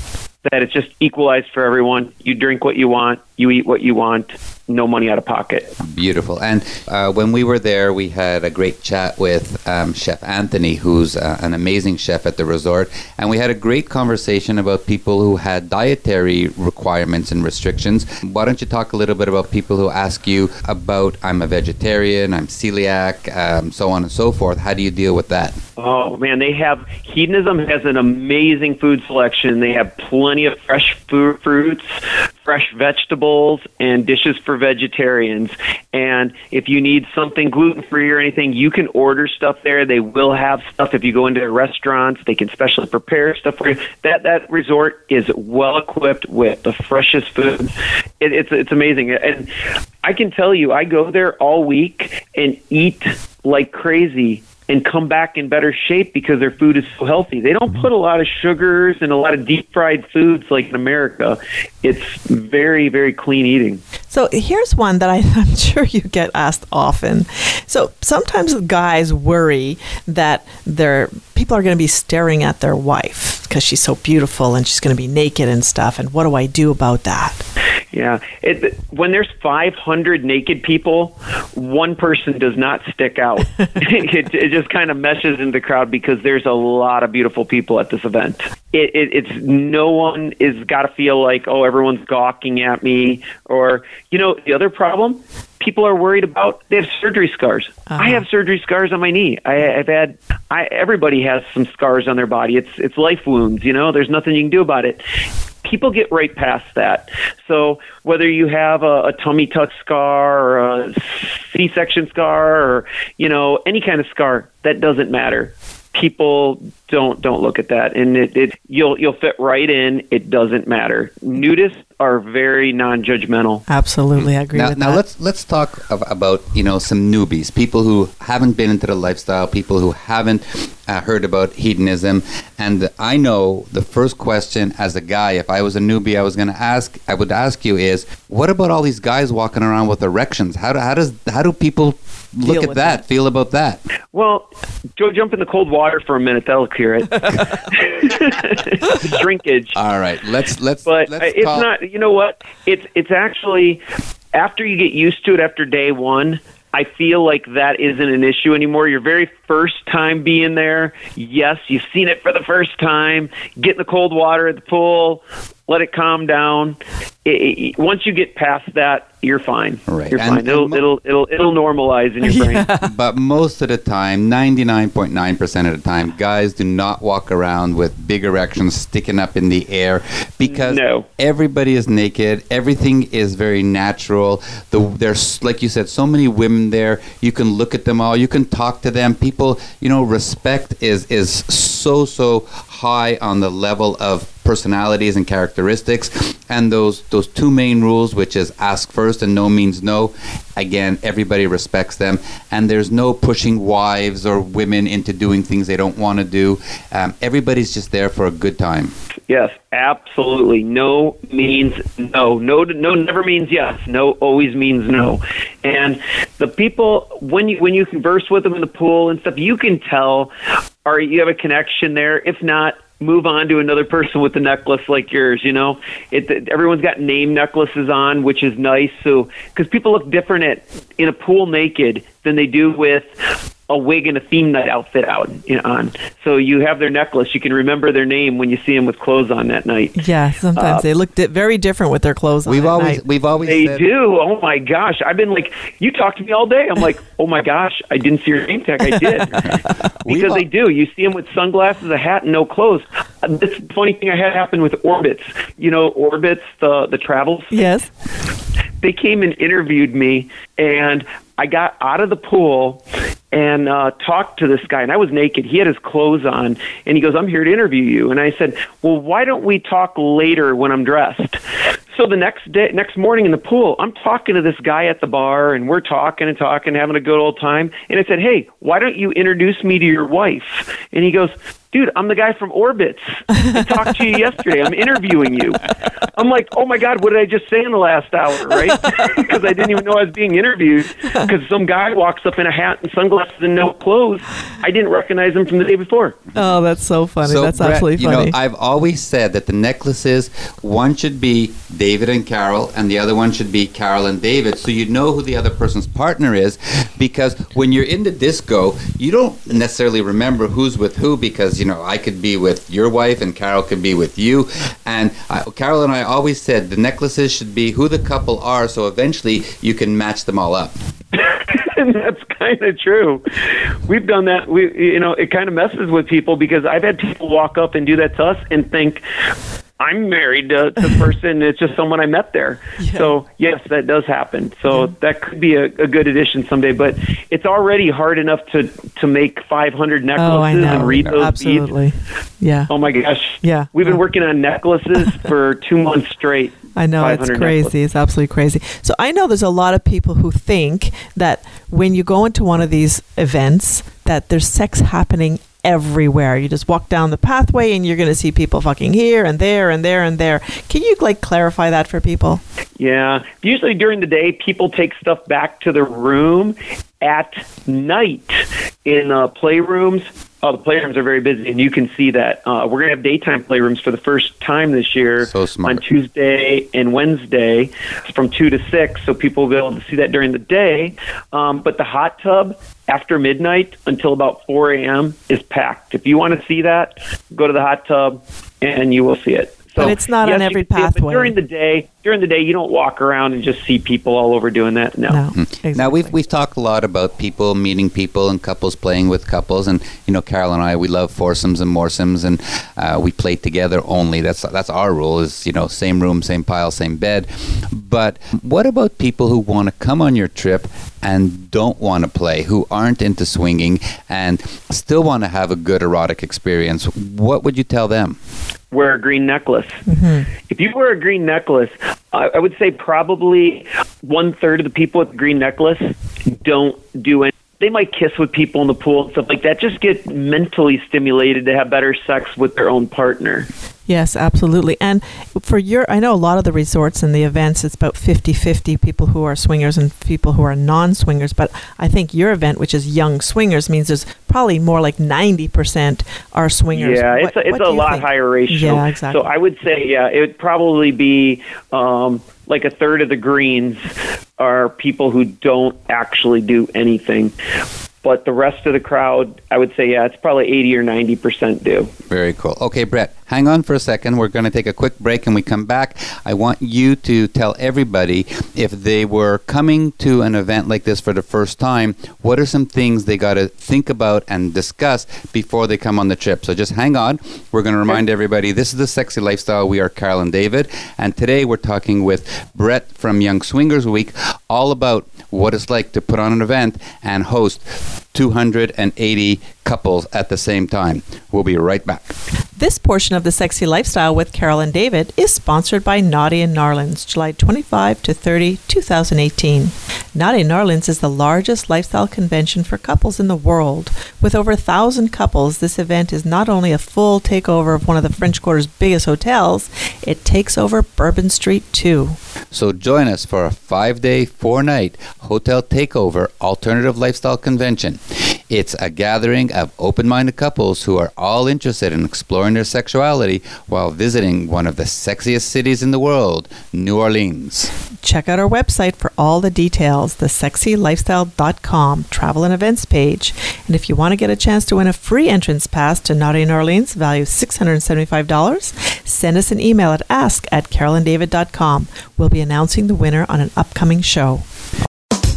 that it's just equalized for everyone. You drink what you want, you eat what you want, no money out of pocket. Beautiful. And uh, when we were there, we had a great chat with um, Chef Anthony, who's uh, an amazing chef at the resort. And we had a great conversation about people who had dietary requirements and restrictions. Why don't you talk a little bit about people who ask you about, I'm a vegetarian, I'm celiac, um, so on and so forth? How do you deal with that? Oh man, they have hedonism has an amazing food selection. They have plenty of fresh fu- fruits, fresh vegetables, and dishes for vegetarians. And if you need something gluten free or anything, you can order stuff there. They will have stuff. If you go into their restaurants, they can specially prepare stuff for you. That that resort is well equipped with the freshest food. It, it's it's amazing, and I can tell you, I go there all week and eat like crazy and come back in better shape because their food is so healthy. They don't mm-hmm. put a lot of sugars and a lot of deep fried foods like in America. It's very, very clean eating. So here's one that I, I'm sure you get asked often. So sometimes guys worry that their people are going to be staring at their wife because she's so beautiful and she's going to be naked and stuff. And what do I do about that? Yeah, it, when there's 500 naked people, one person does not stick out. it, it just kind of meshes into the crowd because there's a lot of beautiful people at this event. It, it, it's no one is got to feel like oh everyone's gawking at me or you know the other problem people are worried about they have surgery scars. Uh-huh. I have surgery scars on my knee. I, I've had I, everybody has some scars on their body. It's it's life wounds. You know, there's nothing you can do about it people get right past that. So whether you have a, a tummy tuck scar or a C-section scar or you know any kind of scar, that doesn't matter. People don't don't look at that, and it, it you'll you'll fit right in. It doesn't matter. Nudists are very non-judgmental. Absolutely, I agree now, with now that. let's let's talk about you know some newbies, people who haven't been into the lifestyle, people who haven't uh, heard about hedonism. And I know the first question as a guy, if I was a newbie, I was going to ask, I would ask you is, what about all these guys walking around with erections? How do how does how do people look at that, that. Feel about that? Well, go jump in the cold water for a minute. That'll cure it. Shrinkage. All right, let's let's but let's uh, it's call- not. You know what? It's it's actually after you get used to it after day one. I feel like that isn't an issue anymore. Your very first time being there, yes, you've seen it for the first time. Get in the cold water at the pool, let it calm down. It, it, once you get past that, you're fine. Right. You're And- fine. It'll, mo- it'll it'll it'll normalize in your brain. but most of the time, 99.9% of the time, guys do not walk around with big erections sticking up in the air because No. everybody is naked. Everything is very natural. The, there's, like you said, so many women there. You can look at them all. You can talk to them. People, you know, respect is, is so, so high on the level of personalities and characteristics and those those two main rules which is ask first and no means no again everybody respects them and there's no pushing wives or women into doing things they don't want to do um, everybody's just there for a good time Yes, absolutely. No means no. No, no never means yes. No always means no. And the people when you when you converse with them in the pool and stuff, you can tell are you have a connection there. If not, move on to another person with a necklace like yours. You know, it everyone's got name necklaces on, which is nice. So because people look different at in a pool naked than they do with a wig and a theme night outfit out you know, on. So you have their necklace. You can remember their name when you see them with clothes on that night. yeah, sometimes Uh, they look di- very different with their clothes on. we've always night. we've always They said, do. Oh my gosh! I've been like, you talk to me all day. I'm like, oh my gosh, I didn't see your name tag. I did because al- they do. You see them with sunglasses, a hat, and no clothes. Uh, This funny thing I had happen with Orbitz. You know, Orbitz, the the travels. Yes. they came and interviewed me and I got out of the pool and uh, talked to this guy and I was naked. He had his clothes on and he goes, "I'm here to interview you." And I said, "Well, why don't we talk later when I'm dressed?" So the next day, next morning in the pool, I'm talking to this guy at the bar and we're talking and talking, having a good old time. And I said, "Hey, why don't you introduce me to your wife?" And he goes, "Dude, I'm the guy from Orbitz. I talked to you yesterday. I'm interviewing you." I'm like, "Oh my god, what did I just say in the last hour?" Right? Because I didn't even know I was being interviewed. Because some guy walks up in a hat and sunglasses and no clothes. I didn't recognize him from the day before. Oh, that's so funny. So, that's Brett, absolutely you know, I've always said that the necklaces, one should be David and Carol, and the other one should be Carol and David, so you know who the other person's partner is. Because when you're in the disco, you don't necessarily remember who's with who, because you know I could be with your wife and Carol could be with you, and I, Carol and I always said the necklaces should be who the couple are, so eventually you can match them all up. that's kind of true. We've done that. We, you know, it kind of messes with people because I've had people walk up and do that to us and think I'm married to the person. It's just someone I met there. So yes, that does happen. So that could be a, a good addition someday. But it's already hard enough to to make 500 necklaces oh, and read those beads. absolutely. Yeah. Oh my gosh. Yeah. We've been working on necklaces for two months straight. I know it's crazy. necklaces. It's absolutely crazy. So I know there's a lot of people who think that when you go into one of these events, that there's sex happening everywhere. You just walk down the pathway and you're going to see people fucking here and there and there and there. Can you like clarify that for people? Yeah. Usually during the day, people take stuff back to the room. At night, in uh, playrooms. Oh, the playrooms are very busy, and you can see that. Uh, we're going to have daytime playrooms for the first time this year So on Tuesday and Wednesday from 2 to 6, so people will be able to see that during the day. Um, but the hot tub after midnight until about 4 a.m. is packed. If you want to see that, go to the hot tub and you will see it. So, But it's not yes, on every can see it, but pathway. during the day, during the day, you don't walk around and just see people all over doing that. No. No. Exactly. Now we've we've talked a lot about people meeting people and couples playing with couples, and you know Carol and I we love foursomes and moresomes, and uh, we play together only. That's that's our rule is you know same room, same pile, same bed. But what about people who want to come on your trip and don't want to play, who aren't into swinging and still want to have a good erotic experience? What would you tell them? Wear a green necklace. Mm-hmm. If you wear a green necklace, I, I would say probably one third of the people with the green necklace don't do it. They might kiss with people in the pool and stuff like that. Just get mentally stimulated to have better sex with their own partner. Yes, absolutely. And for your, I know a lot of the resorts and the events, it's about 50 50 people who are swingers and people who are non swingers. But I think your event, which is young swingers, means there's probably more like 90% are swingers. Yeah, it's a, it's a lot think? higher ratio. Yeah, exactly. So I would say, yeah, it would probably be um, like a third of the greens are people who don't actually do anything. But the rest of the crowd, I would say, yeah, it's probably 80 or 90% do. Very cool. Okay, Brett, hang on for a second. We're going to take a quick break and we come back. I want you to tell everybody if they were coming to an event like this for the first time, what are some things they got to think about and discuss before they come on the trip? So just hang on. We're going to remind everybody this is the Sexy Lifestyle. We are Carol and David. And today we're talking with Brett from Young Swingers Week all about what it's like to put on an event and host 280 couples at the same time. We'll be right back. This portion of the Sexy Lifestyle with Carol and David is sponsored by Naughty in N'Awlins, July 25 to 30, 2018. Naughty in N'Awlins is the largest lifestyle convention for couples in the world. With over a thousand couples, this event is not only a full takeover of one of the French Quarter's biggest hotels, it takes over Bourbon Street too. So join us for a five day, four night hotel takeover alternative lifestyle convention. It's a gathering of open minded couples who are all interested in exploring their sexuality while visiting one of the sexiest cities in the world, New Orleans. Check out our website for all the details, the sexylifestyle.com travel and events page. And if you want to get a chance to win a free entrance pass to Naughty in Orleans, value $675, send us an email at ask at carolanddavid.com. We'll be announcing the winner on an upcoming show.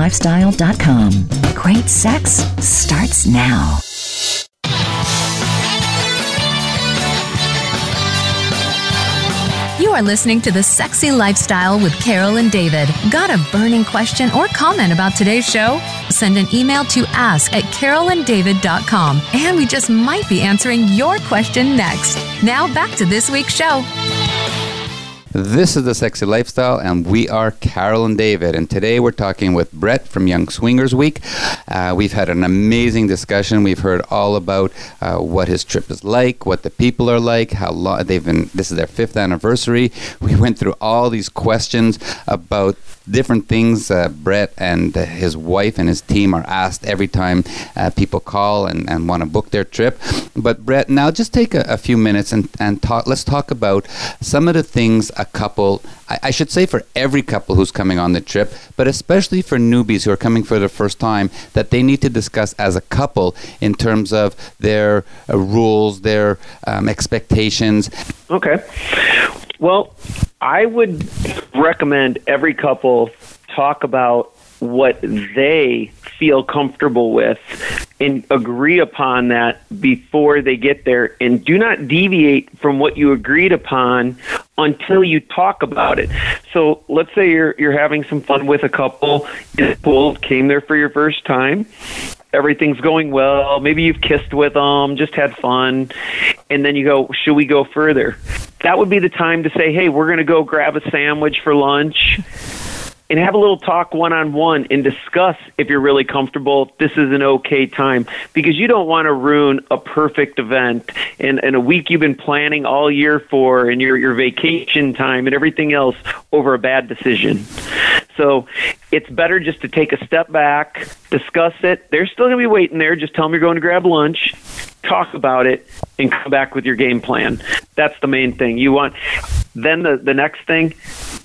thesexylifestyle.com. Great sex starts now. You are listening to The Sexy Lifestyle with Carol and David. Got a burning question or comment about today's show? Send an email to ask at carolanddavid.com and we just might be answering your question next. Now back to this week's show. This is the Sexy Lifestyle, and we are Carol and David. And today we're talking with Brett from Young Swingers Week. Uh, we've had an amazing discussion. We've heard all about uh, what his trip is like, what the people are like, how long they've been. This is their fifth anniversary. We went through all these questions about different things uh, Brett and uh, his wife and his team are asked every time uh, people call and, and want to book their trip. But Brett, now just take a, a few minutes and, and talk. Let's talk about some of the things a couple. I, I should say for every couple who's coming on the trip, but especially for newbies who are coming for the first time, that they need to discuss as a couple in terms of their uh, rules, their um, expectations. Okay. Well, I would recommend every couple talk about what they feel comfortable with and agree upon that before they get there and do not deviate from what you agreed upon until you talk about it. So let's say you're you're having some fun with a couple in came there for your first time. Everything's going well. Maybe you've kissed with them, just had fun, and then you go, "Should we go further?" That would be the time to say, "Hey, we're going to go grab a sandwich for lunch." and have a little talk one on one and discuss if you're really comfortable. This is an okay time because you don't want to ruin a perfect event and, and a week you've been planning all year for and your, your vacation time and everything else over a bad decision. So it's better just to take a step back, discuss it. They're still going to be waiting there. Just tell them you're going to grab lunch, talk about it, and come back with your game plan. That's the main thing. You want then the, the next thing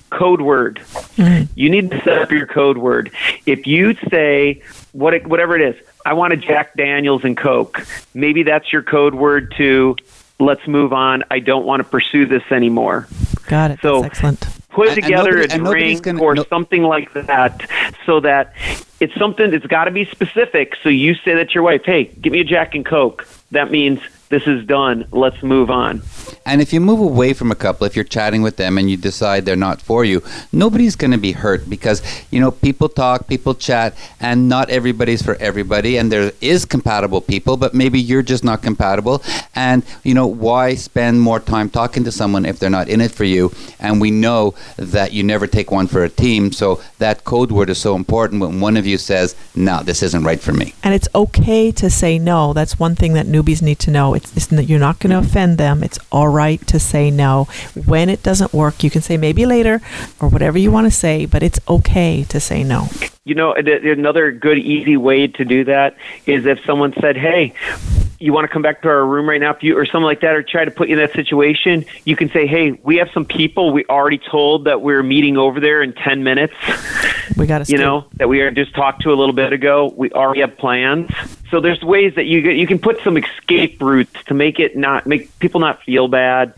code word. Mm-hmm. You need to set up your code word. If you say what it, whatever it is, I want a Jack Daniels and Coke. Maybe that's your code word to let's move on. I don't want to pursue this anymore. Got it. So that's excellent. Put and, together and nobody, a drink gonna, or no, something like that, so that it's something. It's got to be specific. So you say that to your wife, "Hey, give me a Jack and Coke." That means this is done. Let's move on. And if you move away from a couple, if you're chatting with them and you decide they're not for you, nobody's going to be hurt because, you know, people talk, people chat, and not everybody's for everybody. And there is compatible people, but maybe you're just not compatible. And, you know, why spend more time talking to someone if they're not in it for you? And we know that you never take one for a team. So that code word is so important when one of you says, no, this isn't right for me. And it's okay to say no. That's one thing that newbies need to know. It's, it's you're not going to offend them. It's all right to say no. When it doesn't work, you can say maybe later or whatever you want to say, but it's okay to say no. You know, another good, easy way to do that is if someone said, hey, you want to come back to our room right now? If you or something like that or try to put you in that situation you can say hey we have some people we already told that we're meeting over there in 10 minutes. We got to you know that we just talked to a little bit ago. We already have plans. So there's ways that you you can put some escape routes to make it not make people not feel bad.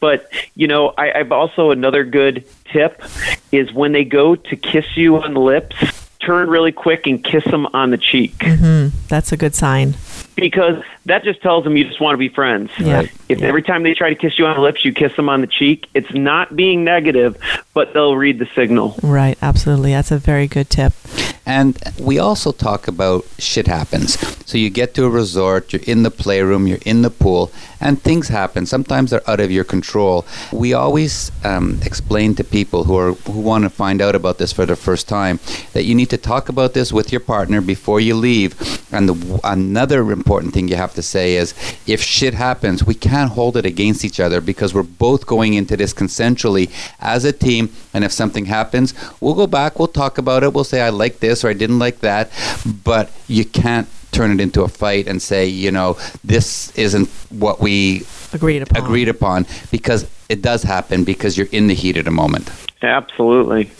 But you know, I, I've also another good tip is when they go to kiss you on the lips, turn really quick and kiss them on the cheek. Mm-hmm. That's a good sign. Because that just tells them you just want to be friends. Yeah. If yeah. every time they try to kiss you on the lips, you kiss them on the cheek, it's not being negative, but they'll read the signal. Right, absolutely. That's a very good tip. And we also talk about shit happens. So you get to a resort, you're in the playroom, you're in the pool, and things happen. Sometimes they're out of your control. We always um, explain to people who are who want to find out about this for the first time that you need to talk about this with your partner before you leave. And the, another important thing you have to say is, if shit happens, we can't hold it against each other because we're both going into this consensually as a team. And if something happens, we'll go back, we'll talk about it, we'll say I like this or I didn't like that, but you can't turn it into a fight and say, you know, this isn't what we agreed upon. Agreed upon because it does happen because you're in the heat of a moment. Absolutely.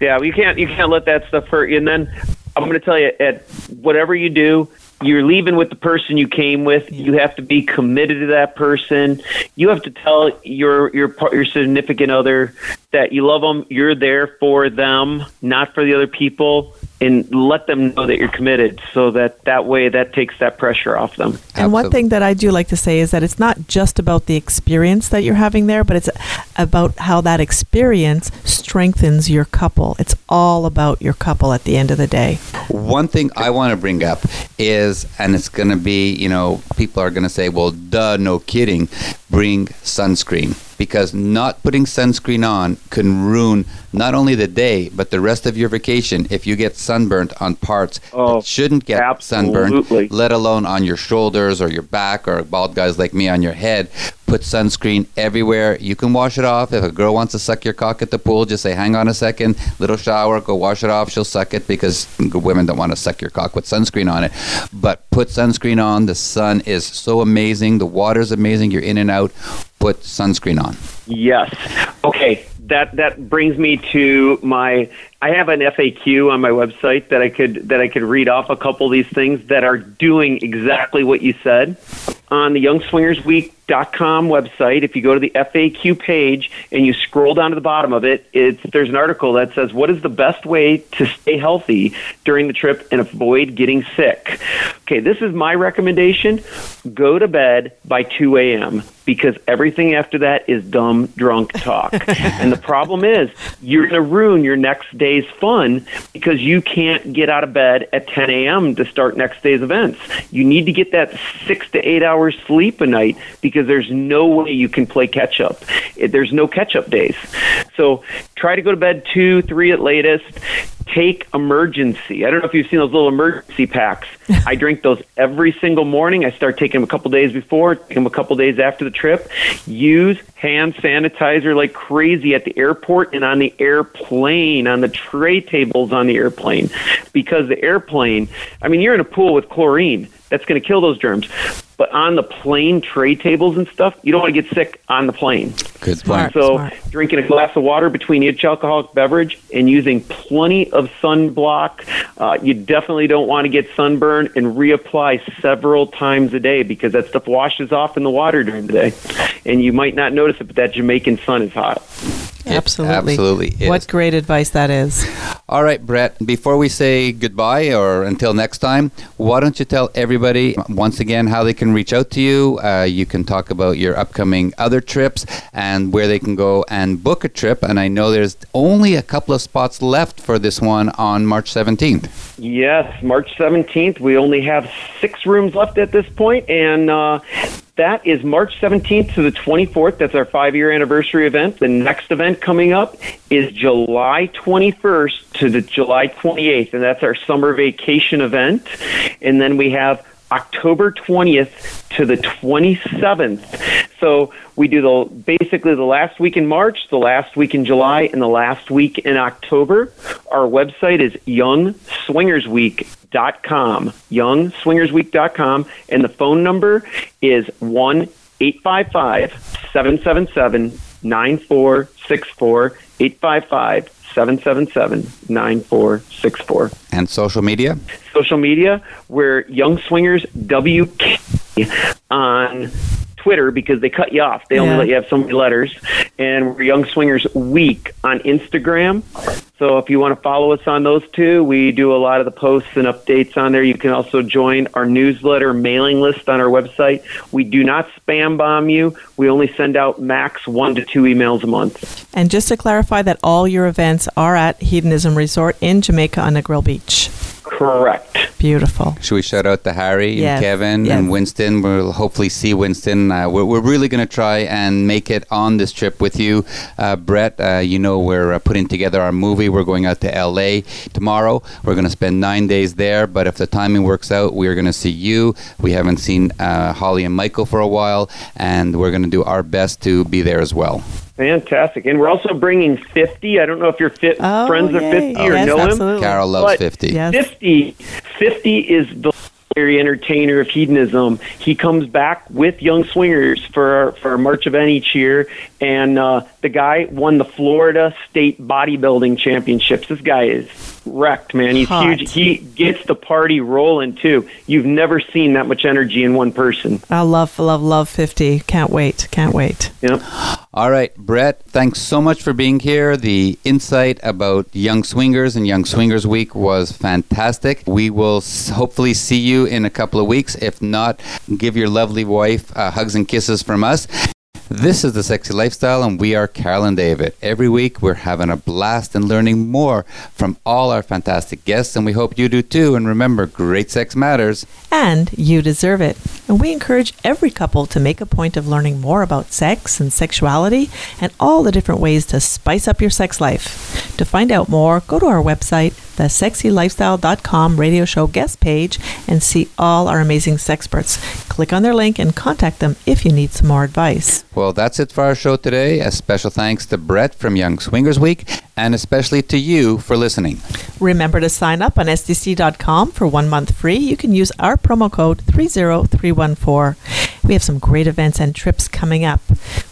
Yeah, you can't you can't let that stuff hurt you. And then I'm going to tell you, at whatever you do, you're leaving with the person you came with. You have to be committed to that person. You have to tell your your your significant other that you love them. You're there for them, not for the other people and let them know that you're committed so that that way that takes that pressure off them. And Absolutely. one thing that I do like to say is that it's not just about the experience that you're having there, but it's about how that experience strengthens your couple. It's all about your couple at the end of the day. One thing I want to bring up is, and it's going to be, you know, people are going to say, well, duh, no kidding, bring sunscreen because not putting sunscreen on can ruin not only the day but the rest of your vacation if you get sunburnt on parts Oh, that shouldn't get absolutely. sunburned, let alone on your shoulders or your back or bald guys like me on your head. Put sunscreen everywhere. You can wash it off. If a girl wants to suck your cock at the pool, just say, hang on a second, little shower, go wash it off. She'll suck it because women don't want to suck your cock with sunscreen on it. But put sunscreen on. The sun is so amazing. The water's amazing. You're in and out. Put sunscreen on. Yes. Okay. That that brings me to my. I have an FAQ on my website that I could that I could read off a couple of these things that are doing exactly what you said. On the YoungSwingersWeek.com website, if you go to the FAQ page and you scroll down to the bottom of it, it's there's an article that says what is the best way to stay healthy during the trip and avoid getting sick. Okay, this is my recommendation. Go to bed by 2 a.m. because everything after that is dumb drunk talk. and the problem is you're going to ruin your next day's fun because you can't get out of bed at 10 a.m. to start next day's events. You need to get that six to eight hours sleep a night because there's no way you can play catch up. It- There's no catch up days. So try to go to bed two, three at latest. Take Emergen-C. I don't know if you've seen those little Emergen-C packs. I drink those every single morning. I start taking them a couple days before, take them a couple days after the trip. Use hand sanitizer like crazy at the airport and on the airplane, on the tray tables on the airplane. Because the airplane, I mean, you're in a pool with chlorine. That's going to kill those germs. But on the plane tray tables and stuff, you don't want to get sick on the plane. Good Smart. point. So, Smart. drinking a glass of water between each alcoholic beverage and using plenty of sunblock. Uh, you definitely don't want to get sunburn and reapply several times a day because that stuff washes off in the water during the day. And you might not notice it, but that Jamaican sun is hot. It Absolutely. absolutely is. What great advice that is. All right, Brett, before we say goodbye or until next time, why don't you tell everybody once again how they can reach out to you? Uh, you can talk about your upcoming other trips and where they can go and book a trip. And I know there's only a couple of spots left for this one on March 17th. Yes, March 17th. We only have six rooms left at this point, and uh, that is March 17th to the 24th. That's our five year anniversary event. The next event coming up is July 21st to the July 28th, and that's our summer vacation event. And then we have October 20th to the 27th. So we do the basically the last week in March, the last week in July, and the last week in October. Our website is youngswingersweek.com, youngswingersweek.com, and the phone number is 1 855 777 9464 855 777 9464 And social media? social media. We're Young Swingers WK on Twitter because they cut you off. They only Yeah. let you have so many letters. And we're Young Swingers Week on Instagram. So if you want to follow us on those two, we do a lot of the posts and updates on there. You can also join our newsletter mailing list on our website. We do not spam bomb you. We only send out max one to two emails a month. And just to clarify that all your events are at Hedonism Resort in Jamaica on Negril Beach. Correct. Beautiful. Should we shout out to Harry Yes, and Kevin yes. and Winston? We'll hopefully see Winston. Uh, we're, we're really going to try and make it on this trip with you. Uh, Brett, uh, you know, we're uh, putting together our movie. We're going out to LA tomorrow. We're going to spend nine days there, but if the timing works out, we are going to see you. We haven't seen uh, Holly and Michael for a while, and we're going to do our best to be there as well. Fantastic. And we're also bringing 50. I don't know if your fit Oh, friends of yay. 50 or yes, know him. absolutely. Carol loves But- 50. Yes. 50, 50 is the legendary entertainer of hedonism. He comes back with Young Swingers for our, for our March event each year, and uh, the guy won the Florida State Bodybuilding Championships. This guy is wrecked, man. He's Hot. huge. He gets the party rolling too. You've never seen that much energy in one person. I love, love, love 50. Can't wait. Can't wait. Yep. All right, Brett, thanks so much for being here. The insight about Young Swingers and Young Swingers Week was fantastic. We will s- hopefully see you in a couple of weeks. If not, give your lovely wife uh, hugs and kisses from us. This is The Sexy Lifestyle, and we are Carol and David. Every week, we're having a blast and learning more from all our fantastic guests, and we hope you do too. And remember, great sex matters. And you deserve it. and we encourage every couple to make a point of learning more about sex and sexuality and all the different ways to spice up your sex life. To find out more, go to our website, thesexylifestyle.com radio show guest page, and see all our amazing sexperts. Click on their link and contact them if you need some more advice. Well, that's it for our show today. A special thanks to Brett from Young Swingers Week, and especially to you for listening. Remember to sign up on SDC.com for one month free. You can use our promo code 30314. We have some great events and trips coming up.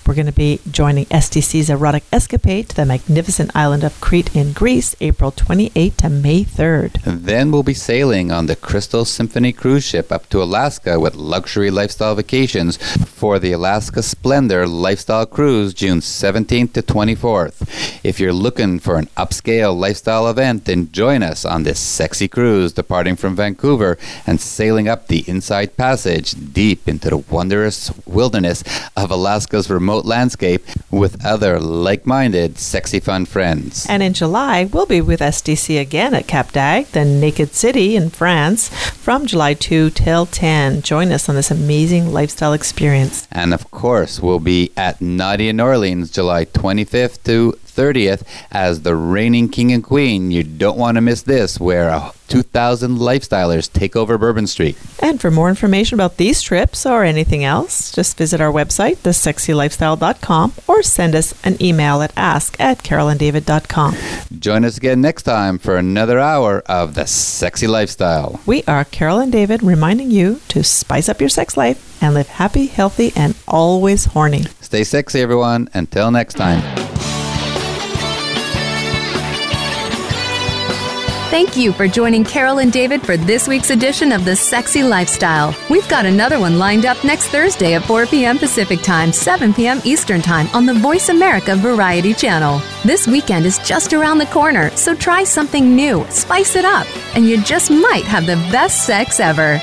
We're going to be joining SDC's Erotic Escapade to the magnificent island of Crete in Greece, April 28 to May 3rd. And Then we'll be sailing on the Crystal Symphony cruise ship up to Alaska with luxury lifestyle vacations for the Alaska Splendor Lifestyle Cruise June 17th to 24th. If you're looking for an upscale lifestyle event, then join us on this sexy cruise departing from Vancouver and sailing up the Inside Passage deep into the wondrous wilderness of Alaska's remote landscape with other like minded, sexy fun friends. And in July, we'll be with SDC again at Cap d'Agde, the Naked City in France, from July 2 till 10. Join us on this amazing lifestyle experience. And of course, we'll be at Naughty in Orleans July 25th to 30th as the reigning king and queen. You don't want to miss this, where uh, 2,000 lifestylers take over Bourbon Street. And for more information about these trips or anything else, just visit our website, thesexylifestyle.com, or send us an email at ask at carolanddavid.com. Join us again next time for another hour of The Sexy Lifestyle. We are Carol and David reminding you to spice up your sex life and live happy, healthy, and always horny. Stay sexy, everyone. Until next time. Thank you for joining Carol and David for this week's edition of The Sexy Lifestyle. We've got another one lined up next Thursday at 4 p.m. Pacific Time, 7 p.m. Eastern Time on the Voice America Variety Channel. This weekend is just around the corner, so try something new, spice it up, and you just might have the best sex ever.